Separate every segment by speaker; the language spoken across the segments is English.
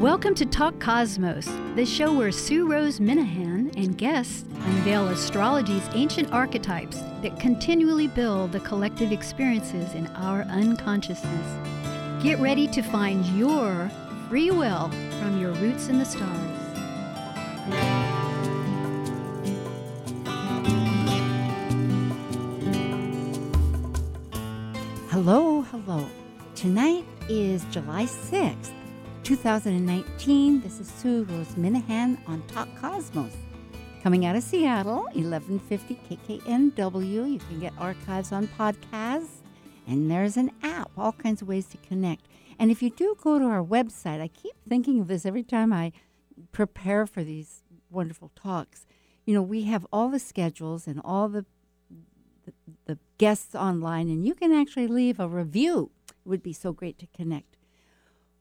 Speaker 1: Welcome to Talk Cosmos, the show where Sue Rose Minahan and guests unveil astrology's ancient archetypes that continually build the collective experiences in our unconsciousness. Get ready to find your free will from your roots in the stars.
Speaker 2: Hello, hello. Tonight is July 6th, 2019. This is Sue Rose Minahan on Talk Cosmos. Coming out of Seattle, 1150 KKNW. You can get archives on podcasts, and there's an app, all kinds of ways to connect. And if you do go to our website, I keep thinking of this every time I prepare for these wonderful talks. You know, we have all the schedules and all the the, the guests online, and you can actually leave a review. It would be so great to connect.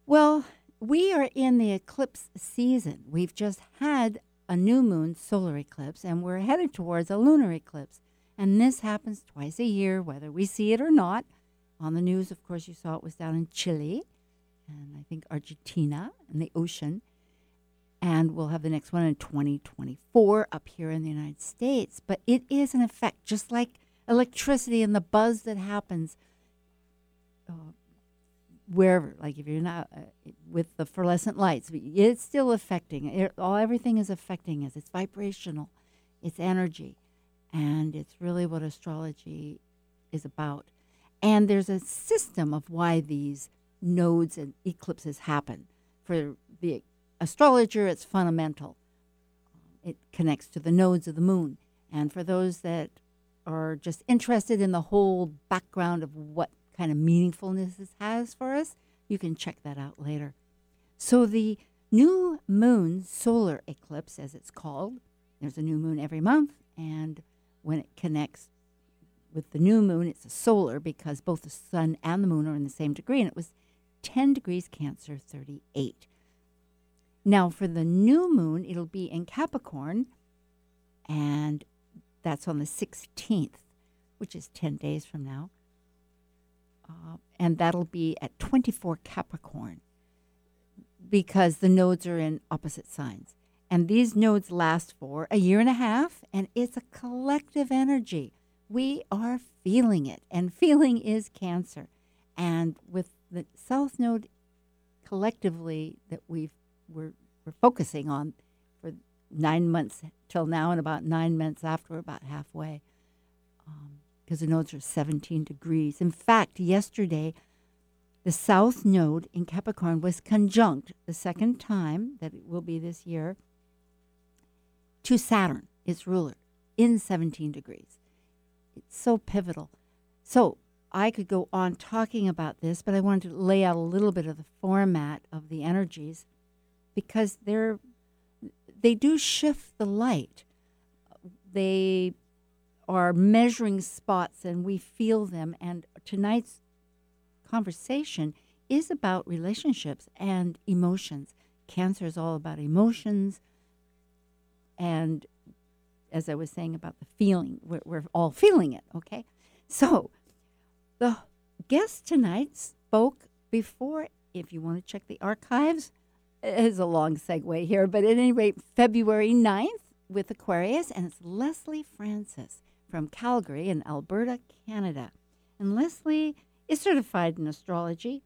Speaker 2: Well, we are in the eclipse season. We've just had a new moon solar eclipse, and we're headed towards a lunar eclipse. And this happens twice a year, whether we see it or not. On the news, of course, you saw it was down in Chile and I think Argentina and the ocean. And we'll have the next one in 2024 up here in the United States. But it is an effect, just like electricity and the buzz that happens uh, wherever, like if you're not uh, with the fluorescent lights, it's still affecting. It, all everything is affecting us. It's vibrational, it's energy, and it's really what astrology is about. And there's a system of why these nodes and eclipses happen. For the astrologer, it's fundamental. It connects to the nodes of the moon. And for those that are just interested in the whole background of what kind of meaningfulness this has for us, you can check that out later. So, the new moon solar eclipse, as it's called, there's a new moon every month, and when it connects with the new moon, it's a solar because both the sun and the moon are in the same degree, and it was 10 degrees Cancer 38. Now, for the new moon, it'll be in Capricorn, and that's on the 16th, which is 10 days from now. Uh, and that'll be at 24 Capricorn because the nodes are in opposite signs. And these nodes last for a year and a half, and it's a collective energy. We are feeling it, and feeling is cancer. And with the South Node collectively that we've, we're, we're focusing on for nine months till now, and about nine months after, we're about halfway, because the nodes are 17 degrees. In fact, yesterday, the South Node in Capricorn was conjunct the second time that it will be this year to Saturn, its ruler, in 17 degrees. It's so pivotal. So I could go on talking about this, but I wanted to lay out a little bit of the format of the energies because they're they do shift the light. They are measuring spots and we feel them and tonight's conversation is about relationships and emotions. Cancer is all about emotions and as I was saying about the feeling, we're, we're all feeling it, okay? So, the guest tonight spoke before, if you want to check the archives, it is a long segue here, but at any rate, February 9th with Aquarius, and it's Lesley Francis from Calgary in Alberta, Canada. And Lesley is certified in astrology,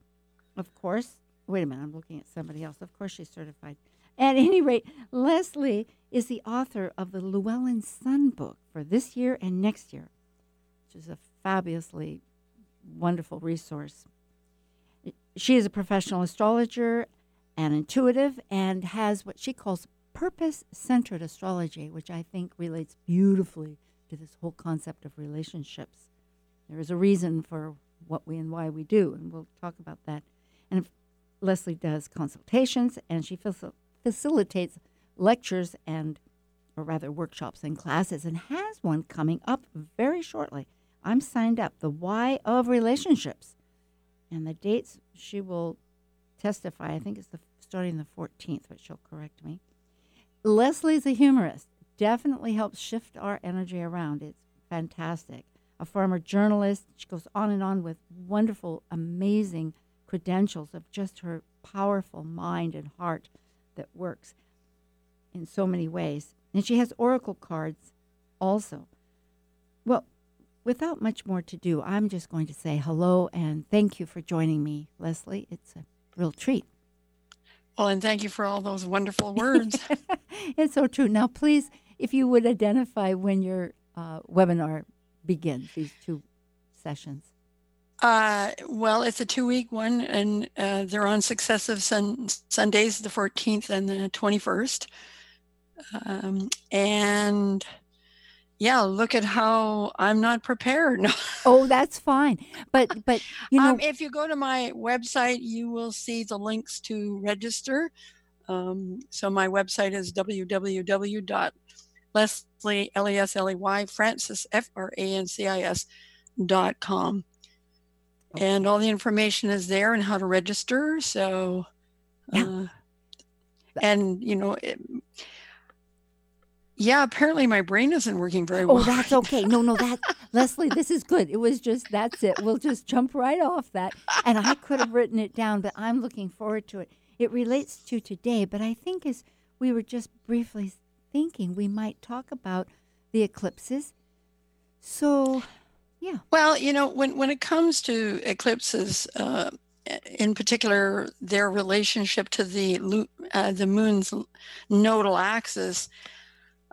Speaker 2: of course. Wait a minute, I'm looking at somebody else. Of course, she's certified. At any rate, Lesley is the author of the Llewellyn Sun book for this year and next year, which is a fabulously wonderful resource. She is a professional astrologer and intuitive and has what she calls purpose centered astrology, which I think relates beautifully to this whole concept of relationships. There is a reason for what we and why we do, and we'll talk about that. And Lesley does consultations and she facil- facilitates lectures and, or rather, workshops and classes, and has one coming up very shortly I'm signed up. The why of relationships. And the dates she will testify, I think it's the starting the 14th, but she'll correct me. Lesley's a humorist. Definitely helps shift our energy around. It's fantastic. A former journalist. She goes on and on with wonderful, amazing credentials of just her powerful mind and heart that works in so many ways. And she has oracle cards also. Well, without much more to do, I'm just going to say hello and thank you for joining me, Lesley. It's a real treat.
Speaker 3: Well, and thank you for all those wonderful words.
Speaker 2: it's so true. Now, please, if you would identify when your uh, webinar begins, these two sessions.
Speaker 3: Uh, well, it's a two week one, and uh, they're on successive sun- Sundays, the 14th and the 21st. Um, and yeah, look at how I'm not prepared.
Speaker 2: oh, that's fine. But but you know,
Speaker 3: um, if you go to my website, you will see the links to register. Um, so my website is www.lesley l e s l e y francis f r a n c i s dot com, okay. and all the information is there and how to register. So, yeah. uh, and you know. It, yeah, apparently my brain isn't working very well.
Speaker 2: Oh, that's okay. No, no, that Lesley, this is good. It was just that's it. We'll just jump right off that. And I could have written it down, but I'm looking forward to it. It relates to today, but I think as we were just briefly thinking, we might talk about the eclipses. So, yeah.
Speaker 3: Well, you know, when when it comes to eclipses, uh, in particular, their relationship to the uh, the moon's nodal axis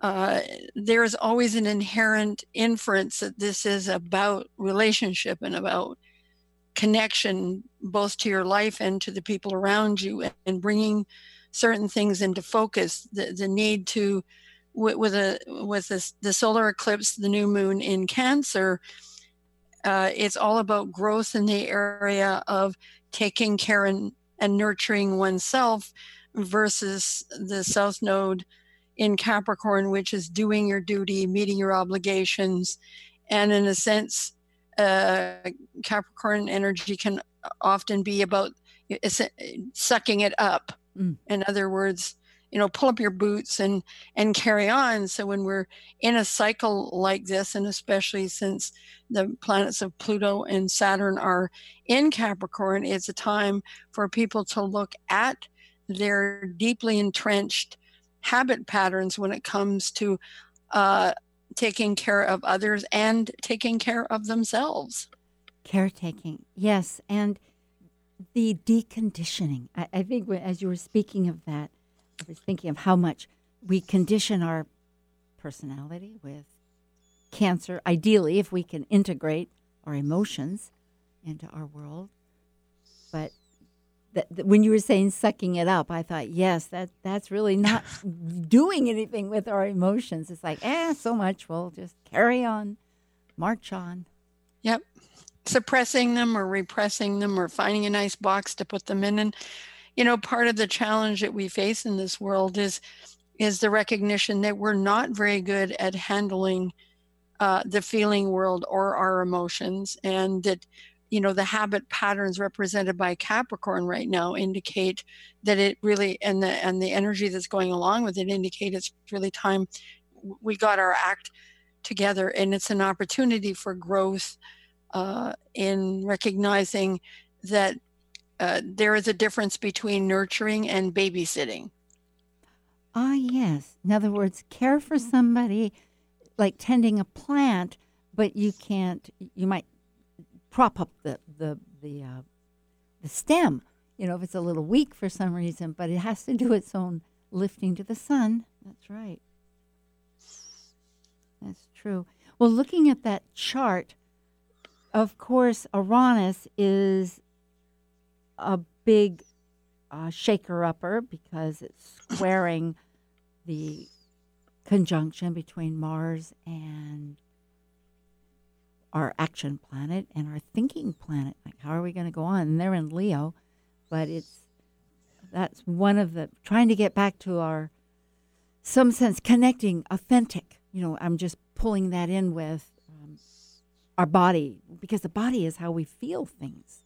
Speaker 3: uh, there is always an inherent inference that this is about relationship and about connection both to your life and to the people around you and bringing certain things into focus the, the need to with, with a with this, the solar eclipse the new moon in cancer uh, it's all about growth in the area of taking care and, and nurturing oneself versus the south node in Capricorn, which is doing your duty, meeting your obligations. And in a sense, uh, Capricorn energy can often be about sucking it up. Mm. In other words, you know, pull up your boots and and carry on. So when we're in a cycle like this, and especially since the planets of Pluto and Saturn are in Capricorn, it's a time for people to look at their deeply entrenched habit patterns when it comes to uh, taking care of others and taking care of themselves.
Speaker 2: Caretaking, yes. And the deconditioning. I, I think as you were speaking of that, I was thinking of how much we condition our personality with cancer. Ideally, if we can integrate our emotions into our world. But that, that, when you were saying sucking it up, I thought, yes, that that's really not doing anything with our emotions. It's like, eh, so much. We'll just carry on, march on.
Speaker 3: Yep, suppressing them or repressing them or finding a nice box to put them in. And you know, part of the challenge that we face in this world is is the recognition that we're not very good at handling uh, the feeling world or our emotions, and that you know the habit patterns represented by capricorn right now indicate that it really and the and the energy that's going along with it indicate it's really time we got our act together and it's an opportunity for growth uh, in recognizing that uh, there is a difference between nurturing and babysitting
Speaker 2: ah yes in other words care for somebody like tending a plant but you can't you might prop up the the the uh, the stem. You know, if it's a little weak for some reason, but it has to do its own lifting to the sun. That's right. That's true. Well, looking at that chart, of course, Uranus is a big uh, shaker upper because it's squaring the conjunction between Mars and our action planet and our thinking planet. Like, how are we going to go on? And they're in Leo, but it's that's one of the trying to get back to our some sense connecting authentic. You know, I'm just pulling that in with our body because the body is how we feel things.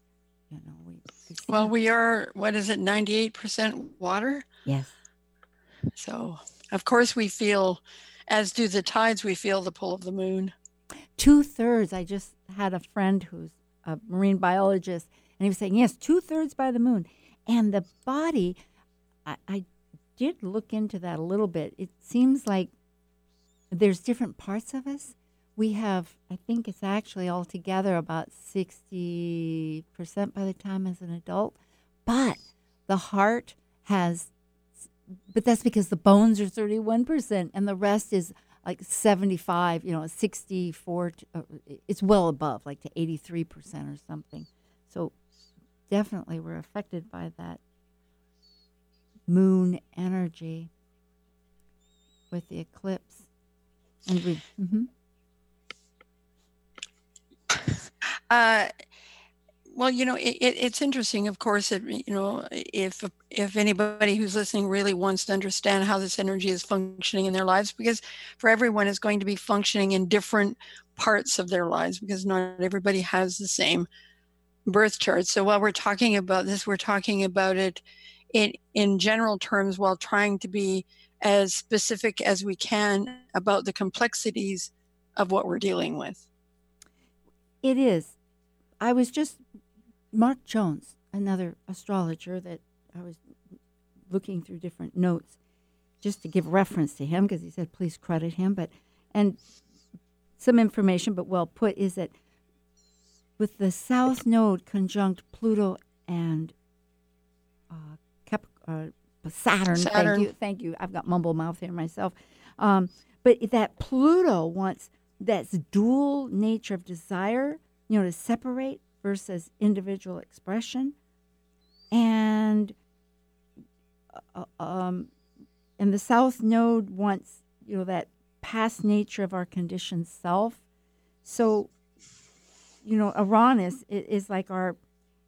Speaker 2: You know, we,
Speaker 3: we well, we are what is it, 98% water?
Speaker 2: Yes.
Speaker 3: So, of course, we feel, as do the tides, we feel the pull of the moon
Speaker 2: two thirds. I just had a friend who's a marine biologist, and he was saying, yes, two thirds by the moon. And the body, I, I did look into that a little bit. It seems like there's different parts of us. We have, I think it's actually altogether about 60% by the time as an adult. But the heart has, but that's because the bones are 31% and the rest is like 75, you know, 64, to, uh, it's well above, like to 83% or something. So definitely we're affected by that moon energy with the eclipse. And we, mm-hmm.
Speaker 3: Uh, well, you know, it, it, it's interesting, of course, that, you know, if if anybody who's listening really wants to understand how this energy is functioning in their lives, because for everyone it's going to be functioning in different parts of their lives, because not everybody has the same birth chart. So while we're talking about this, we're talking about it in in general terms, while trying to be as specific as we can about the complexities of what we're dealing with.
Speaker 2: It is. I was just Mark Jones, another astrologer that I was looking through different notes just to give reference to him because he said please credit him but and some information but well put is that with the south node conjunct Pluto and uh, Cap- uh, Saturn,
Speaker 3: Saturn,
Speaker 2: Thank you, thank you. I've got mumble mouth here myself. Um, but that Pluto wants that dual nature of desire, you know, to separate versus individual expression, and uh, um, and the South Node wants you know that past nature of our conditioned self. So, you know, Uranus is, is like our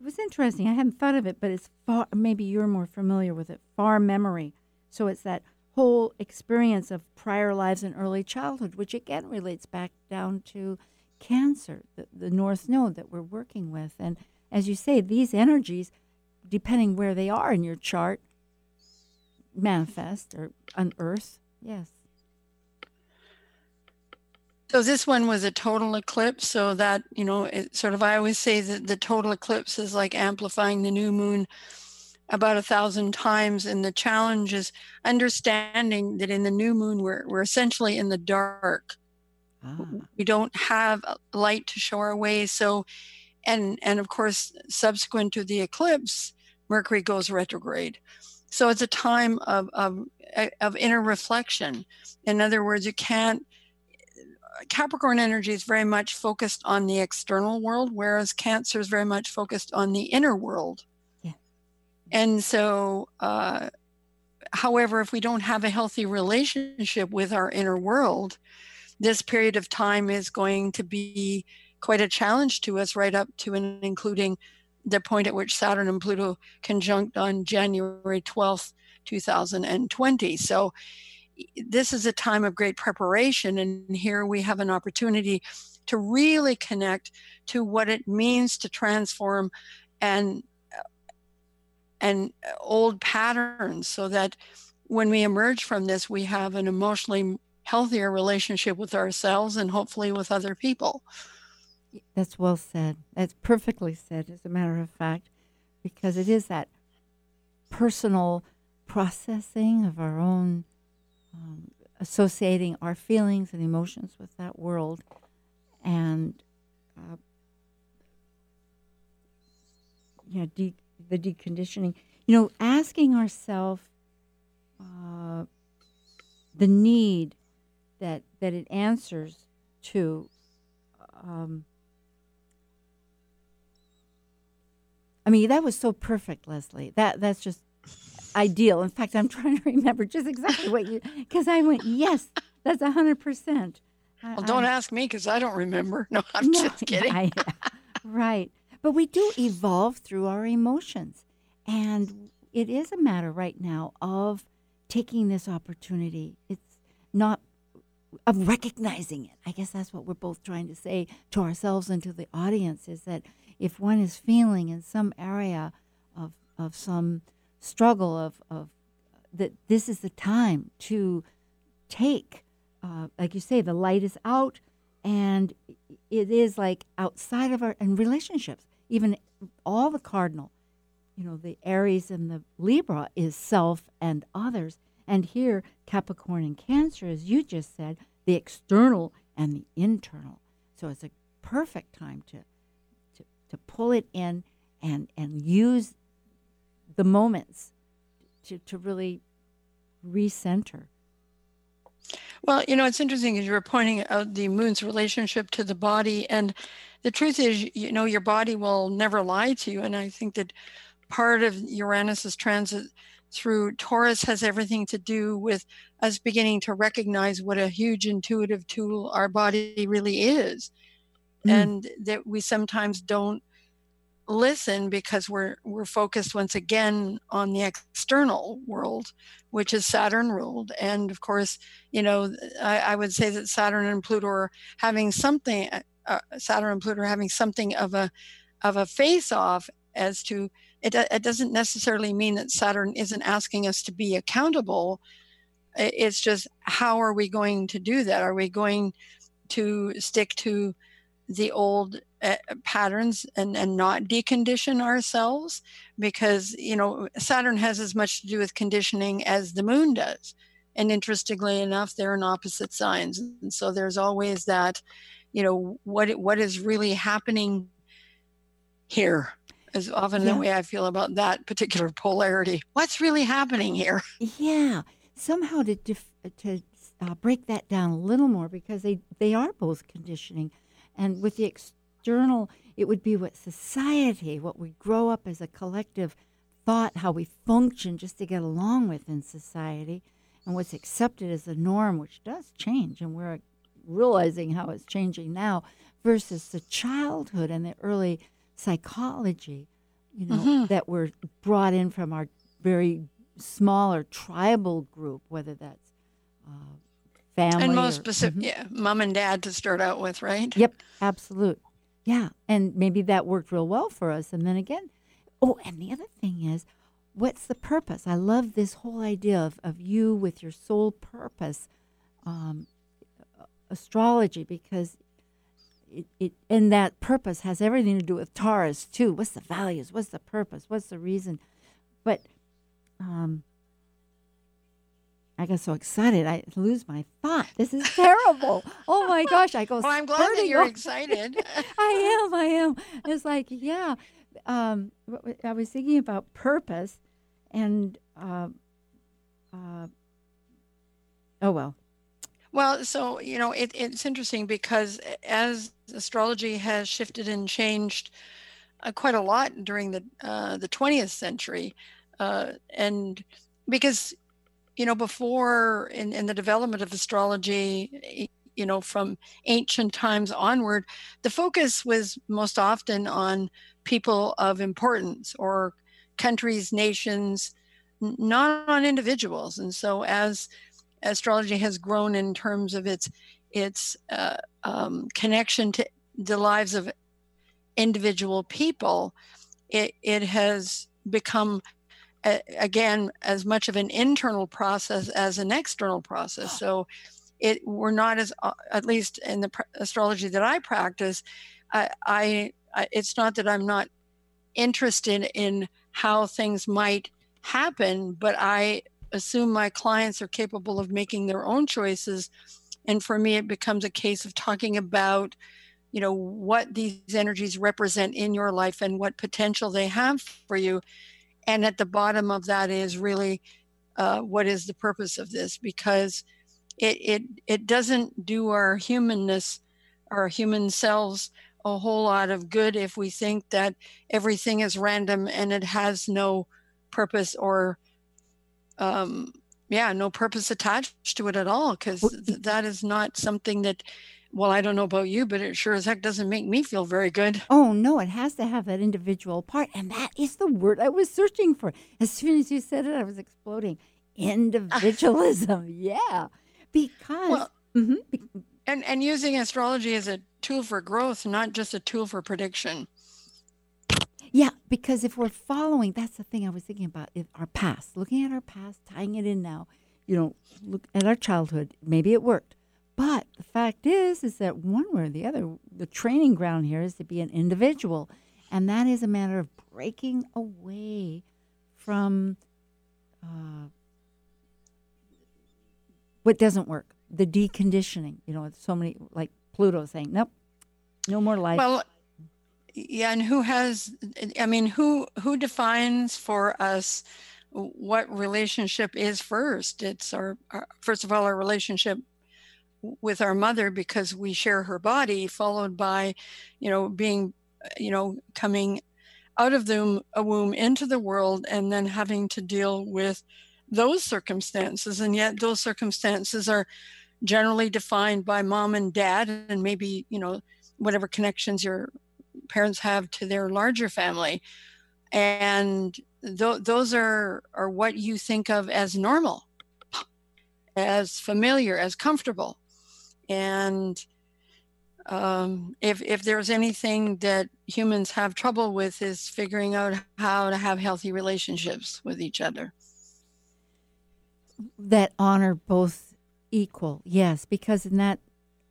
Speaker 2: it was interesting. I hadn't thought of it, but it's far, maybe you're more familiar with it. Far memory. So it's that whole experience of prior lives and early childhood, which again relates back down to cancer, the, the north node that we're working with. And as you say, these energies, depending where they are in your chart, manifest or unearth. Yes.
Speaker 3: So this one was a total eclipse. So that, you know, it sort of, I always say that the total eclipse is like amplifying the new moon about a thousand times. And the challenge is understanding that in the new moon, we're, we're essentially in the dark. Ah. We don't have light to show our way. So, and, and of course, subsequent to the eclipse, Mercury goes retrograde. So it's a time of, of, of inner reflection. In other words, you can't Capricorn energy is very much focused on the external world, whereas Cancer is very much focused on the inner world.
Speaker 2: Yeah.
Speaker 3: And so, uh, however, if we don't have a healthy relationship with our inner world, this period of time is going to be quite a challenge to us, right up to and including the point at which Saturn and Pluto conjunct on January 12th, 2020. So, this is a time of great preparation, and here we have an opportunity to really connect to what it means to transform and and old patterns so that when we emerge from this we have an emotionally healthier relationship with ourselves and hopefully with other people.
Speaker 2: That's well said. That's perfectly said as a matter of fact because it is that personal processing of our own um, associating our feelings and emotions with that world and uh, you know de- the deconditioning. You know asking ourselves uh, the need that that it answers to um, I mean that was so perfect Lesley that that's just ideal. In fact, I'm trying to remember just exactly what you, because I went, yes, that's a 100%.
Speaker 3: Well, don't I, ask me because I don't remember. No, I'm no, just kidding. I,
Speaker 2: right. But we do evolve through our emotions. And it is a matter right now of taking this opportunity. It's not of recognizing it. I guess that's what we're both trying to say to ourselves and to the audience is that if one is feeling in some area of, of some struggle of, of that this is the time to take, uh, like you say, the light is out, and it is like outside of our and relationships, even all the cardinal, you know, the Aries and the Libra is self and others. And here, Capricorn and Cancer, as you just said, the external and the internal. So it's a perfect time to to, to pull it in and and use the moments to, to really recenter.
Speaker 3: Well, you know, it's interesting as you were pointing out the moon's relationship to the body. And the truth is, you know, your body will never lie to you. And I think that part of Uranus's transit through Taurus has everything to do with us beginning to recognize what a huge intuitive tool our body really is. Mm. And that we sometimes don't listen because we're we're focused once again on the external world which is saturn ruled and of course you know i, I would say that saturn and pluto are having something uh, saturn and pluto are having something of a of a face off as to it, it doesn't necessarily mean that saturn isn't asking us to be accountable. It's just how are we going to do that? Are we going to stick to the old uh, patterns and, and not decondition ourselves? Because you know saturn has as much to do with conditioning as the moon does. And interestingly enough they're in opposite signs. And so there's always that you know what what is really happening here is often yeah. the way i feel about that particular polarity. What's really happening here?
Speaker 2: Yeah. Somehow to to uh, break that down a little more because they they are both conditioning. And with the external, it would be what society, what we grow up as a collective thought, how we function just to get along with in society, and what's accepted as a norm, which does change, and we're realizing how it's changing now, versus the childhood and the early psychology, you know, mm-hmm. that were brought in from our very smaller tribal group, whether that's uh, family
Speaker 3: and most
Speaker 2: or,
Speaker 3: specific, mm-hmm. yeah, mom and dad to start out with, right?
Speaker 2: Yep, absolute. Yeah, and maybe that worked real well for us. And then again, oh, and the other thing is, what's the purpose? I love this whole idea of, of you with your sole purpose, um, astrology, because it, it and that purpose has everything to do with Taurus too. What's the values? What's the purpose? What's the reason? But um, I got so excited I lose my thought. This is terrible. oh my gosh! I go.
Speaker 3: Well, I'm glad that you're excited.
Speaker 2: I am. I am. It's like yeah. Um, I was thinking about purpose, and uh, uh, oh well.
Speaker 3: Well, so you know, it, it's interesting because as astrology has shifted and changed uh, quite a lot during the uh, the 20th century, uh, and because you know, before in, in the development of astrology, you know, from ancient times onward, the focus was most often on people of importance or countries, nations, not on individuals. And so, as astrology has grown in terms of its its uh, um, connection to the lives of individual people, it, it has become again as much of an internal process as an external process. So it we're not as uh, at least in the astrology that i practice I, I, I it's not that i'm not interested in how things might happen but i assume my clients are capable of making their own choices and for me it becomes a case of talking about you know what these energies represent in your life and what potential they have for you. And at the bottom of that is really uh, what is the purpose of this? Because it, it it doesn't do our humanness our human selves a whole lot of good if we think that everything is random and it has no purpose or um, yeah no purpose attached to it at all because th- that is not something that well, I don't know about you, but it sure as heck doesn't make me feel very good.
Speaker 2: Oh, no, it has to have that individual part. And that is the word I was searching for. As soon as you said it, I was exploding. Individualism. yeah. Because. Well, mm-hmm.
Speaker 3: and, and using astrology as a tool for growth, not just a tool for prediction.
Speaker 2: Yeah, because if we're following, that's the thing I was thinking about our past, looking at our past, tying it in now, you know, look at our childhood. Maybe it worked but the fact is, is that one way or the other, the training ground here is to be an individual. And that is a matter of breaking away from uh, what doesn't work, the deconditioning. You know, so many, like Pluto saying, nope, no more life.
Speaker 3: Well, yeah, and who has? I mean, who who defines for us what relationship is first? It's our, our first of all our relationship with our mother because we share her body, followed by, you know, being, you know, coming out of the a womb into the world and then having to deal with those circumstances. And yet those circumstances are generally defined by mom and dad and maybe, you know, whatever connections your parents have to their larger family. And th- those are, are what you think of as normal, as familiar, as comfortable. And um, if if there's anything that humans have trouble with is figuring out how to have healthy relationships with each other
Speaker 2: that honor both equal yes because in that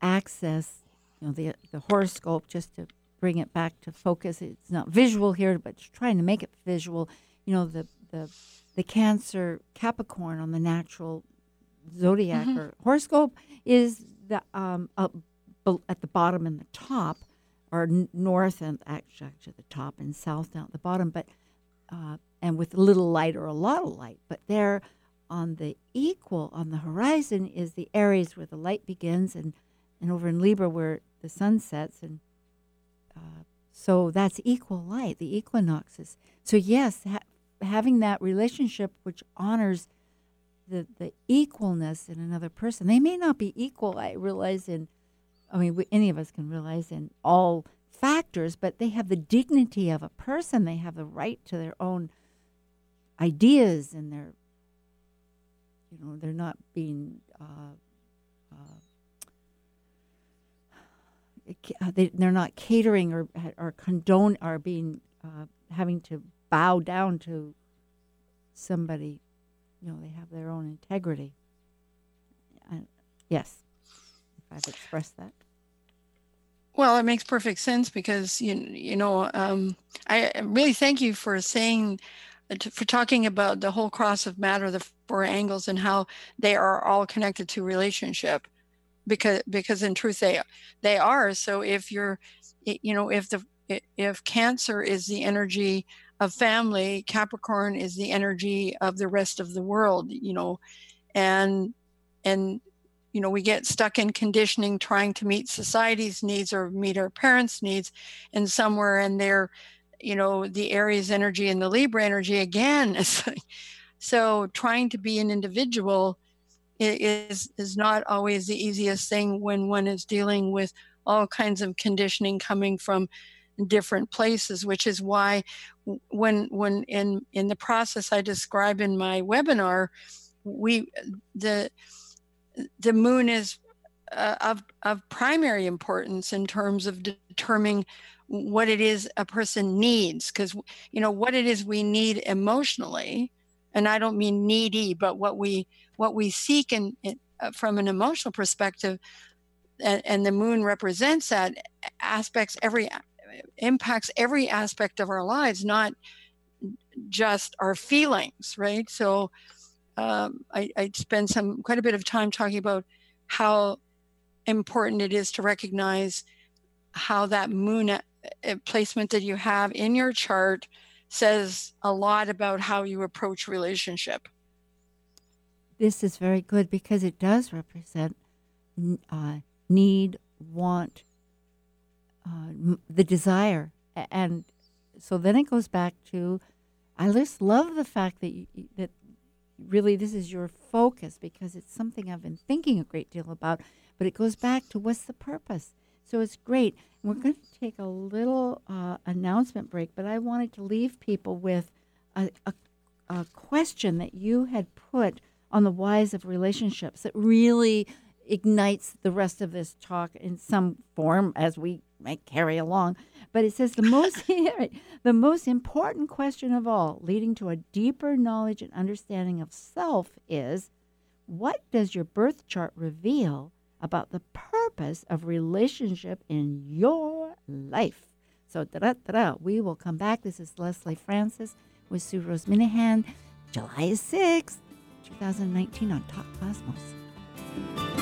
Speaker 2: access you know the the horoscope just to bring it back to focus it's not visual here but trying to make it visual you know the the the cancer capricorn on the natural zodiac mm-hmm. or horoscope is the um, up at the bottom and the top, or n- north and actually, actually the top and south down at the bottom, but uh, and with a little light or a lot of light. But there, on the equal on the horizon is the Aries where the light begins, and and over in Libra where the sun sets, and so that's equal light, the equinoxes. So yes, ha- having that relationship which honors the the equalness in another person. They may not be equal. I realize in, I mean, we, any of us can realize in all factors, but they have the dignity of a person. They have the right to their own ideas, and they're, you know, they're not being. Uh, uh, they, they're not catering or or condone or being uh, having to bow down to somebody you know, they have their own integrity. yes, if I've expressed that.
Speaker 3: Well, it makes perfect sense because you you know um, I really thank you for saying uh, for talking about the whole cross of matter, the four angles, and how they are all connected to relationship, because because in truth they they are. So if you're you know if the if cancer is the energy of family capricorn is the energy of the rest of the world you know and and you know we get stuck in conditioning trying to meet society's needs or meet our parents needs and somewhere in there you know the aries energy and the libra energy again so trying to be an individual is is not always the easiest thing when one is dealing with all kinds of conditioning coming from different places which is why when when in in the process i describe in my webinar we the the moon is uh, of of primary importance in terms of determining what it is a person needs because you know what it is we need emotionally and i don't mean needy but what we what we seek in uh, from an emotional perspective and, and the moon represents that aspects every impacts every aspect of our lives, not just our feelings, right? So um, I, I spend some quite a bit of time talking about how important it is to recognize how that moon uh, placement that you have in your chart says a lot about how you approach relationship.
Speaker 2: This is very good because it does represent uh, need, want, uh, the desire. And so then it goes back to, I just love the fact that you, that really this is your focus because it's something I've been thinking a great deal about. But it goes back to what's the purpose. So it's great. We're going to take a little uh, announcement break, but I wanted to leave people with a, a, a question that you had put on the whys of relationships that really ignites the rest of this talk in some form as we might carry along. But it says the most the most important question of all, leading to a deeper knowledge and understanding of self, is what does your birth chart reveal about the purpose of relationship in your life? So, da da we will come back. This is Lesley Francis with Sue Rose Minahan, July 6th, 2019 on Talk Cosmos.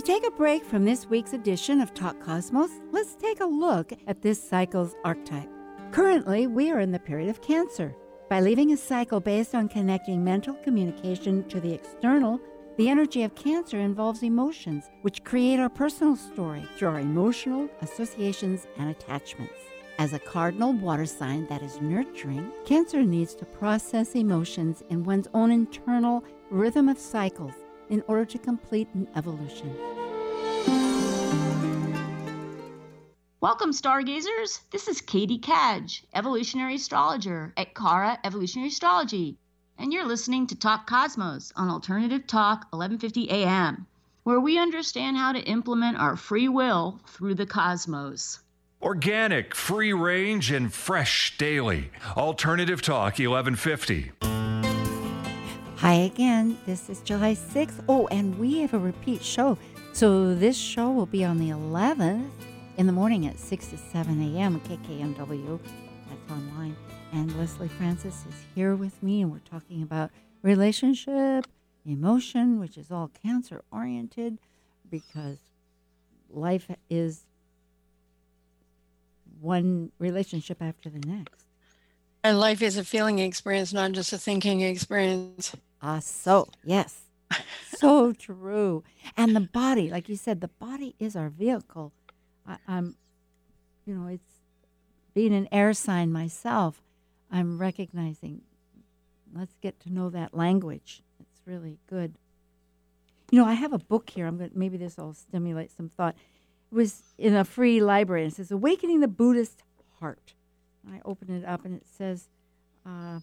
Speaker 2: We take a break from this week's edition of Talk Cosmos, let's take a look at this cycle's archetype. Currently, we are in the period of Cancer. By leaving a cycle based on connecting mental communication to the external, the energy of Cancer involves emotions, which create our personal story through our emotional associations and attachments. As a cardinal water sign that is nurturing, Cancer needs to process emotions in one's own internal rhythm of cycles in order to complete an evolution.
Speaker 4: Welcome, stargazers. This is Katie Cadge, evolutionary astrologer at Kara Evolutionary Astrology, and you're listening to Talk Cosmos on Alternative Talk 1150 AM, where we understand how to implement our free will through the cosmos.
Speaker 5: Organic, free range, and fresh daily. Alternative Talk 1150.
Speaker 2: Hi again. This is July 6th. Oh, and we have a repeat show. So this show will be on the 11th in the morning at 6 to 7 a.m. KKNW. That's online. And Lesley Francis is here with me, and we're talking about relationship, emotion, which is all cancer oriented because life is one relationship after the next.
Speaker 3: And life is a feeling experience, not just a thinking experience.
Speaker 2: Ah, so yes, so true. And the body, like you said, the body is our vehicle. I, I'm, you know, it's being an air sign myself. I'm recognizing. Let's get to know that language. It's really good. You know, I have a book here. I'm going. Maybe this will stimulate some thought. It was in a free library. And it says "Awakening the Buddhist Heart." I open it up and it says. Uh,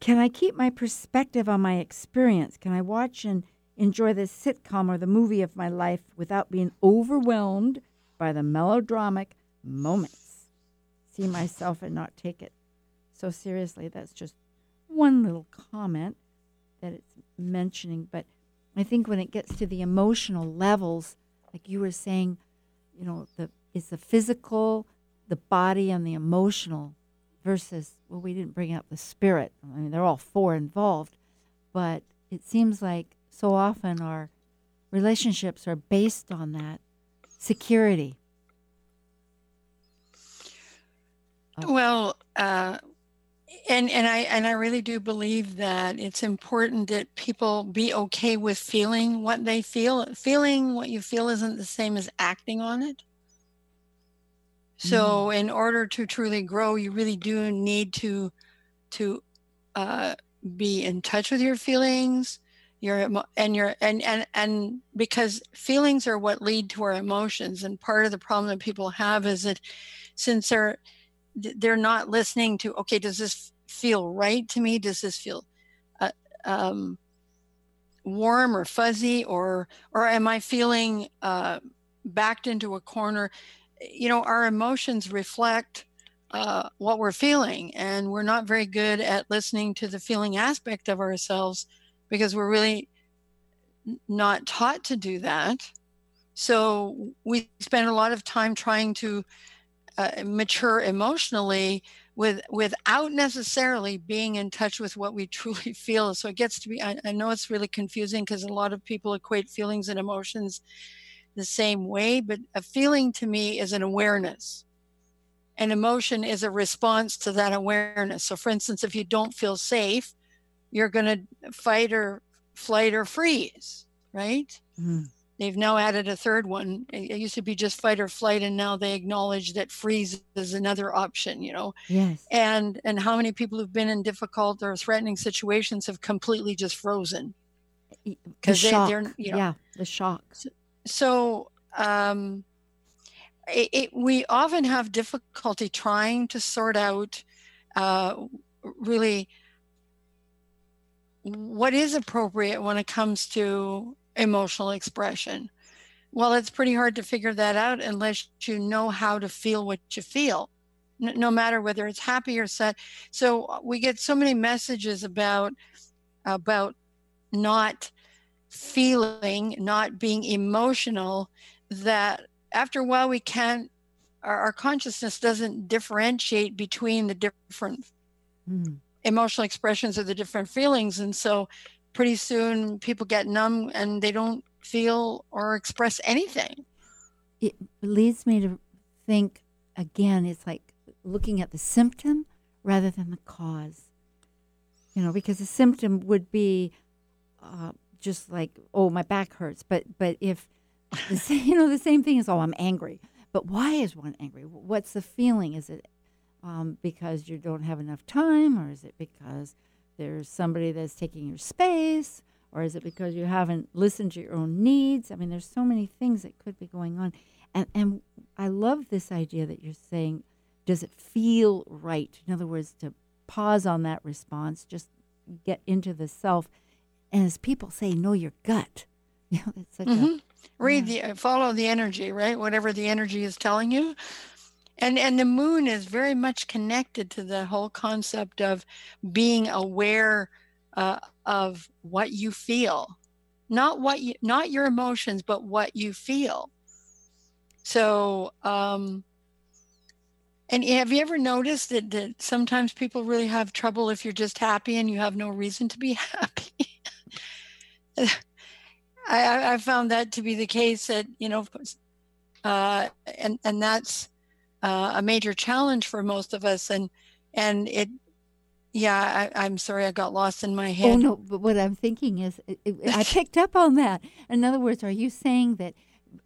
Speaker 2: can I keep my perspective on my experience? Can I watch and enjoy the sitcom or the movie of my life without being overwhelmed by the melodramatic moments? See myself and not take it so seriously. That's just one little comment that it's mentioning. But I think when it gets to the emotional levels, like you were saying, you know, the it's the physical, the body, and the emotional versus, well, we didn't bring up the spirit. I mean, they're all four involved, but it seems like so often our relationships are based on that security.
Speaker 3: Oh. Well, uh, and and I and I really do believe that it's important that people be okay with feeling what they feel. Feeling what you feel isn't the same as acting on it. So, mm. in order to truly grow, you really do need to to uh, be in touch with your feelings, your and your and and and because feelings are what lead to our emotions. And part of the problem that people have is that since they're they're not listening to, okay, does this feel right to me? Does this feel uh, um, warm or fuzzy, or or am I feeling uh, backed into a corner? You know, our emotions reflect uh, what we're feeling, and we're not very good at listening to the feeling aspect of ourselves because we're really not taught to do that. So we spend a lot of time trying to uh, mature emotionally with without necessarily being in touch with what we truly feel. So it gets to be. I, I know it's really confusing because a lot of people equate feelings and emotions the same way, but a feeling to me is an awareness. An emotion is a response to that awareness. So, for instance, if you don't feel safe, you're going to fight or flight or freeze, right? Mm. They've now added a third one. It used to be just fight or flight, and now they acknowledge that freeze is another option. You know,
Speaker 2: yes.
Speaker 3: And and how many people who've been in difficult or threatening situations have completely just frozen
Speaker 2: because the they, are you know, yeah, the shock.
Speaker 3: So, so um, it, it, we often have difficulty trying to sort out uh, really what is appropriate when it comes to emotional expression. Well, it's pretty hard to figure that out unless you know how to feel what you feel. no matter whether it's happy or sad. So uh, we get so many messages about about not feeling, not being emotional, that after a while we can't. Our, our consciousness doesn't differentiate between the different
Speaker 2: Mm.
Speaker 3: emotional expressions of the different feelings, and so pretty soon people get numb and they don't feel or express anything.
Speaker 2: It leads me to think again, it's like looking at the symptom rather than the cause. You know, because the symptom would be uh, just like, oh, my back hurts. But but if the you know the same thing is, oh, I'm angry. But why is one angry? What's the feeling? Is it um, because you don't have enough time, or is it because there's somebody that's taking your space, or is it because you haven't listened to your own needs? I mean, there's so many things that could be going on, and and I love this idea that you're saying, does it feel right? In other words, to pause on that response, just get into the self, and as people say, know your gut. You know, it's such a
Speaker 3: Mhm. Read the uh, follow the energy, right? Whatever the energy is telling you. And and the moon is very much connected to the whole concept of being aware uh, of what you feel, not what you, not your emotions, but what you feel. So, um, and have you ever noticed that, that sometimes people really have trouble if you're just happy and you have no reason to be happy? I, I found that to be the case that, you know, uh, and, and that's uh, a major challenge for most of us. And, and it, yeah, I, I'm sorry, I got lost in my head.
Speaker 2: Oh no! But what I'm thinking is, it, it- I picked up on that. In other words, are you saying that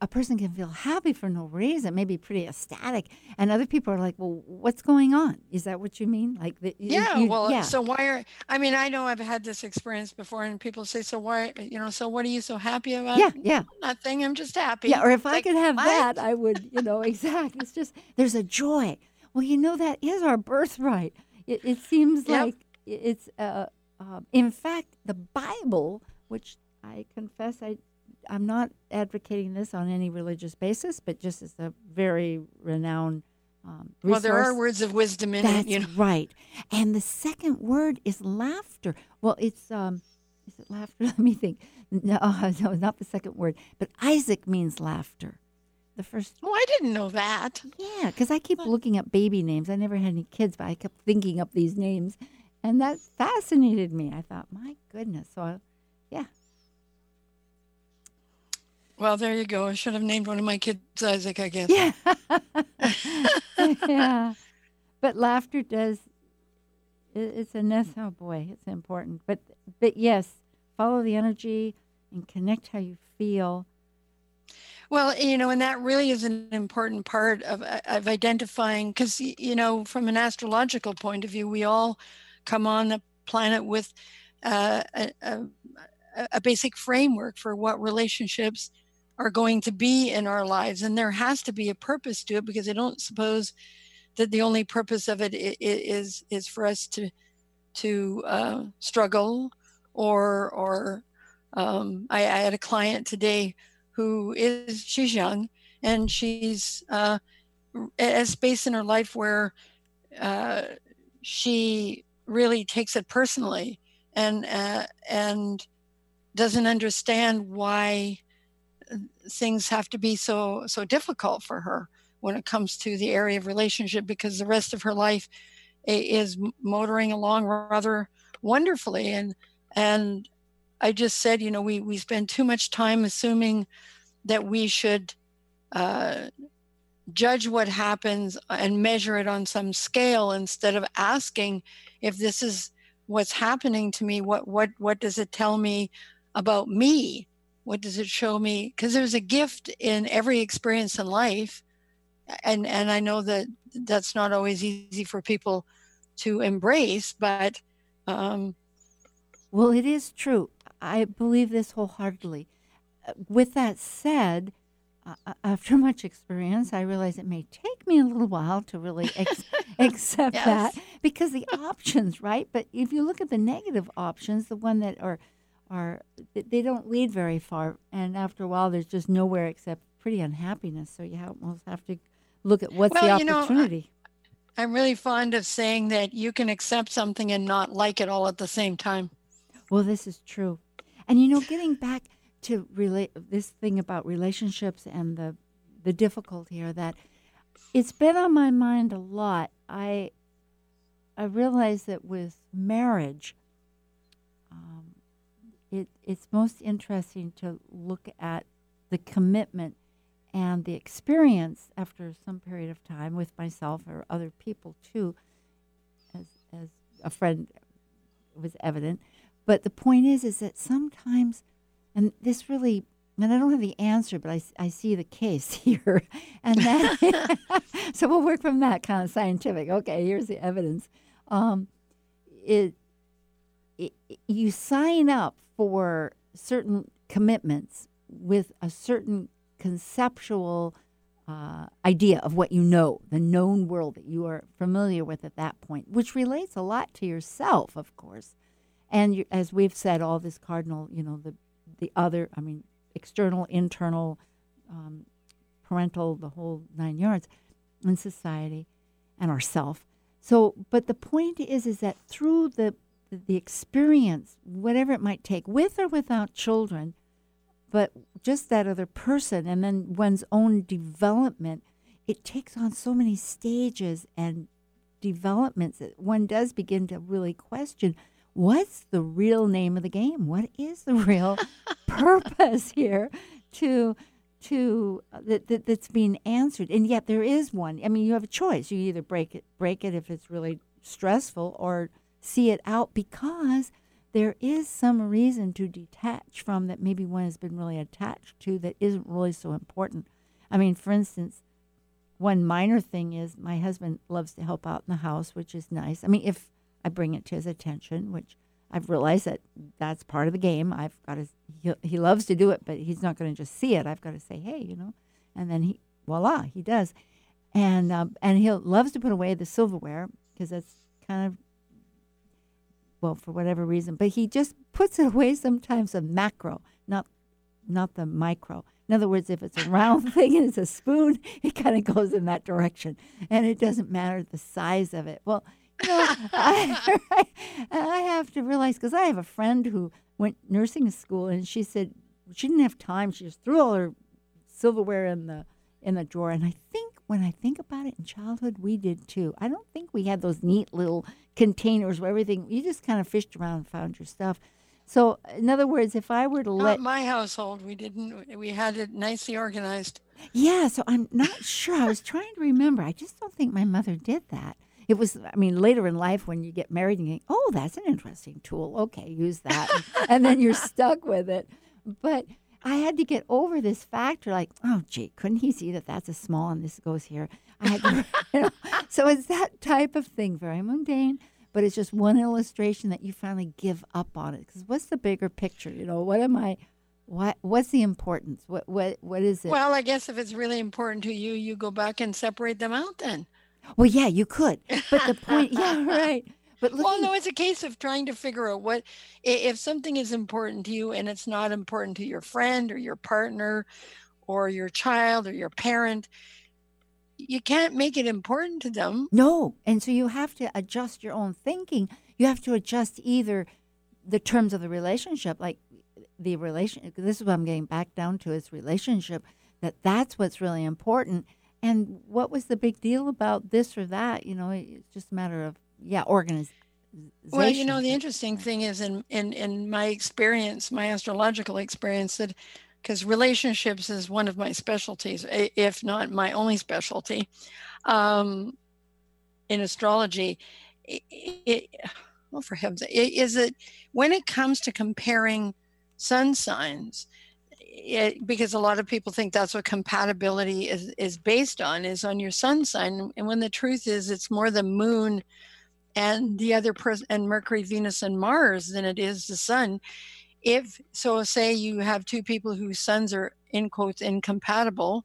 Speaker 2: a person can feel happy for no reason, maybe pretty ecstatic, and other people are like, "Well, what's going on?" Is that what you mean? Like, the,
Speaker 3: Yeah,
Speaker 2: you-
Speaker 3: well,
Speaker 2: yeah,
Speaker 3: so why are I mean, I know I've had this experience before, and people say, "So why, you know, so what are you so happy about?"
Speaker 2: yeah, yeah,
Speaker 3: nothing. I'm just happy.
Speaker 2: yeah. Or if I could have
Speaker 3: what?
Speaker 2: that, I would, you know, exactly. It's just there's a joy. Well, you know, that is our birthright. It, it seems
Speaker 3: Yep.
Speaker 2: like it's, uh, uh, in fact, the Bible, which I confess I, I'm not advocating this on any religious basis, but just as a very renowned um.
Speaker 3: Well, there are words of wisdom in
Speaker 2: That's
Speaker 3: it, you know.
Speaker 2: right. And the second word is laughter. Well, it's um, is it laughter? Let me think. No, no, not the second word. But Isaac means laughter. The first,
Speaker 3: Oh, I didn't know that.
Speaker 2: yeah, because I keep looking up baby names. I never had any kids, but I kept thinking up these names, and that fascinated me. I thought, my goodness. So, I, yeah,
Speaker 3: Well, there you go. I should have named one of my kids Isaac, I guess.
Speaker 2: yeah, yeah. But laughter does. It's a nest. Oh boy, it's important. But but yes, follow the energy and connect how you feel.
Speaker 3: Well, you know, and that really is an important part of uh, of identifying because you know, from an astrological point of view, we all come on the planet with uh, a, a, a basic framework for what relationships are going to be in our lives, and there has to be a purpose to it because I don't suppose that the only purpose of it is is for us to to uh, struggle or or um, I, I had a client today who is she's young and she's uh, at a space in her life where uh, she really takes it personally and uh, and doesn't understand why things have to be so so difficult for her when it comes to the area of relationship because the rest of her life is motoring along rather wonderfully and and I just said, you know, we we spend too much time assuming that we should uh, judge what happens and measure it on some scale instead of asking if this is what's happening to me. What what what does it tell me about me? What does it show me? Because there's a gift in every experience in life, and and I know that that's not always easy for people to embrace, but um,
Speaker 2: Well, it is true. I believe this wholeheartedly. With that said, uh, after much experience, I realize it may take me a little while to really ex- accept
Speaker 3: Yes.
Speaker 2: that because the options, right? But if you look at the negative options, the one that are are they don't lead very far, and after a while, there's just nowhere except pretty unhappiness. So you almost have to look at what's the
Speaker 3: Well, you know, I-
Speaker 2: opportunity.
Speaker 3: I'm really fond of saying that you can accept something and not like it all at the same time.
Speaker 2: Well, this is true. And you know, getting back to relate this thing about relationships and the the difficulty here that it's been on my mind a lot. I I realize that with marriage, it it's most interesting to look at the commitment and the experience after some period of time with myself or other people too, as as a friend was evident. But the point is, is that sometimes, and this really, and I don't have the answer, but I, I see the case here, and that, so we'll work from that kind of scientific. Okay, here's the evidence. Um, it, it you sign up for certain commitments with a certain conceptual uh, idea of what you know, the known world that you are familiar with at that point, which relates a lot to yourself, of course. And you, as we've said, all this cardinal, you know, the the other, I mean, external, internal, um, parental, the whole nine yards, in society, and ourself. So, but the point is, is that through the the experience, whatever it might take, with or without children, but just that other person and then one's own development it takes on so many stages and developments that one does begin to really question what's the real name of the game? What is the real purpose here to to uh, that, that that's being answered? And yet there is one. I mean you have a choice. You either break it break it if it's really stressful or see it out because there is some reason to detach from that maybe one has been really attached to that isn't really so important. I mean, for instance, one minor thing is my husband loves to help out in the house, which is nice. I mean, if I bring it to his attention, which I've realized that that's part of the game. I've got to, he, he loves to do it, but he's not going to just see it. I've got to say, hey, you know, and then he, voila, he does. And, um, and he loves to put away the silverware because that's kind of well, for whatever reason, but he just puts it away sometimes a macro, not not the micro. In other words, if it's a round thing and it's a spoon, it kind of goes in that direction, and it doesn't matter the size of it. Well, you know, I, I have to realize because I have a friend who went nursing school, and she said she didn't have time. She just threw all her silverware in the in the drawer, and I think when I think about it in childhood, we did too. I don't think we had those neat little containers where everything, you just kind of fished around and found your stuff. So, in other words, if I were to
Speaker 3: Not
Speaker 2: let
Speaker 3: my household, we didn't. We had it nicely organized.
Speaker 2: Yeah, so I'm not sure. I was trying to remember. I just don't think my mother did that. It was, I mean, later in life when you get married and you think, oh, that's an interesting tool. Okay, use that. and then you're stuck with it. But I had to get over this factor, like, oh, gee, couldn't he see that that's a small and this goes here? I had to, you know. So it's that type of thing, very mundane, but it's just one illustration that you finally give up on it. Because what's the bigger picture? You know, what am I? What what's the importance? What what what is it?
Speaker 3: Well, I guess if it's really important to you, you go back and separate them out then.
Speaker 2: Well, yeah, you could, but the point, yeah, right. But looking,
Speaker 3: well, no, it's a case of trying to figure out what if something is important to you and it's not important to your friend or your partner or your child or your parent. You can't make it important to them.
Speaker 2: No, and so you have to adjust your own thinking. You have to adjust either the terms of the relationship, like the relation. This is what I'm getting back down to: is relationship. That that's what's really important. And what was the big deal about this or that? You know, it's just a matter of yeah, organization.
Speaker 3: Well, you know, the interesting thing is in in in my experience, my astrological experience, that because relationships is one of my specialties, if not my only specialty, um, in astrology. It, it, well, for heaven's sake, is it when it comes to comparing sun signs, it, because a lot of people think that's what compatibility is, is based on is on your sun sign and when the truth is it's more the moon and the other person and mercury venus and mars than it is the sun. If so say you have two people whose suns are in quotes incompatible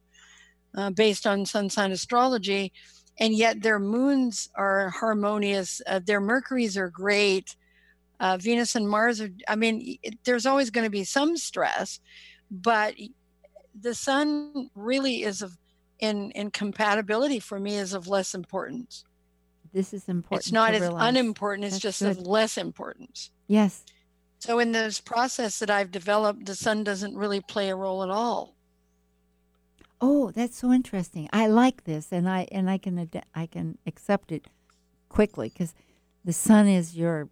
Speaker 3: uh, based on sun sign astrology and yet their moons are harmonious uh, their mercuries are great uh, venus and mars are i mean it, there's always going to be some stress but the sun really is of in in compatibility for me is of less importance
Speaker 2: this is important.
Speaker 3: It's not as
Speaker 2: realize.
Speaker 3: unimportant, it's
Speaker 2: That's
Speaker 3: just
Speaker 2: good.
Speaker 3: of less importance.
Speaker 2: Yes.
Speaker 3: So in this process that I've developed, the sun doesn't really play a role at all.
Speaker 2: Oh, that's so interesting. I like this, and I and I can ad- I can accept it quickly because the sun is your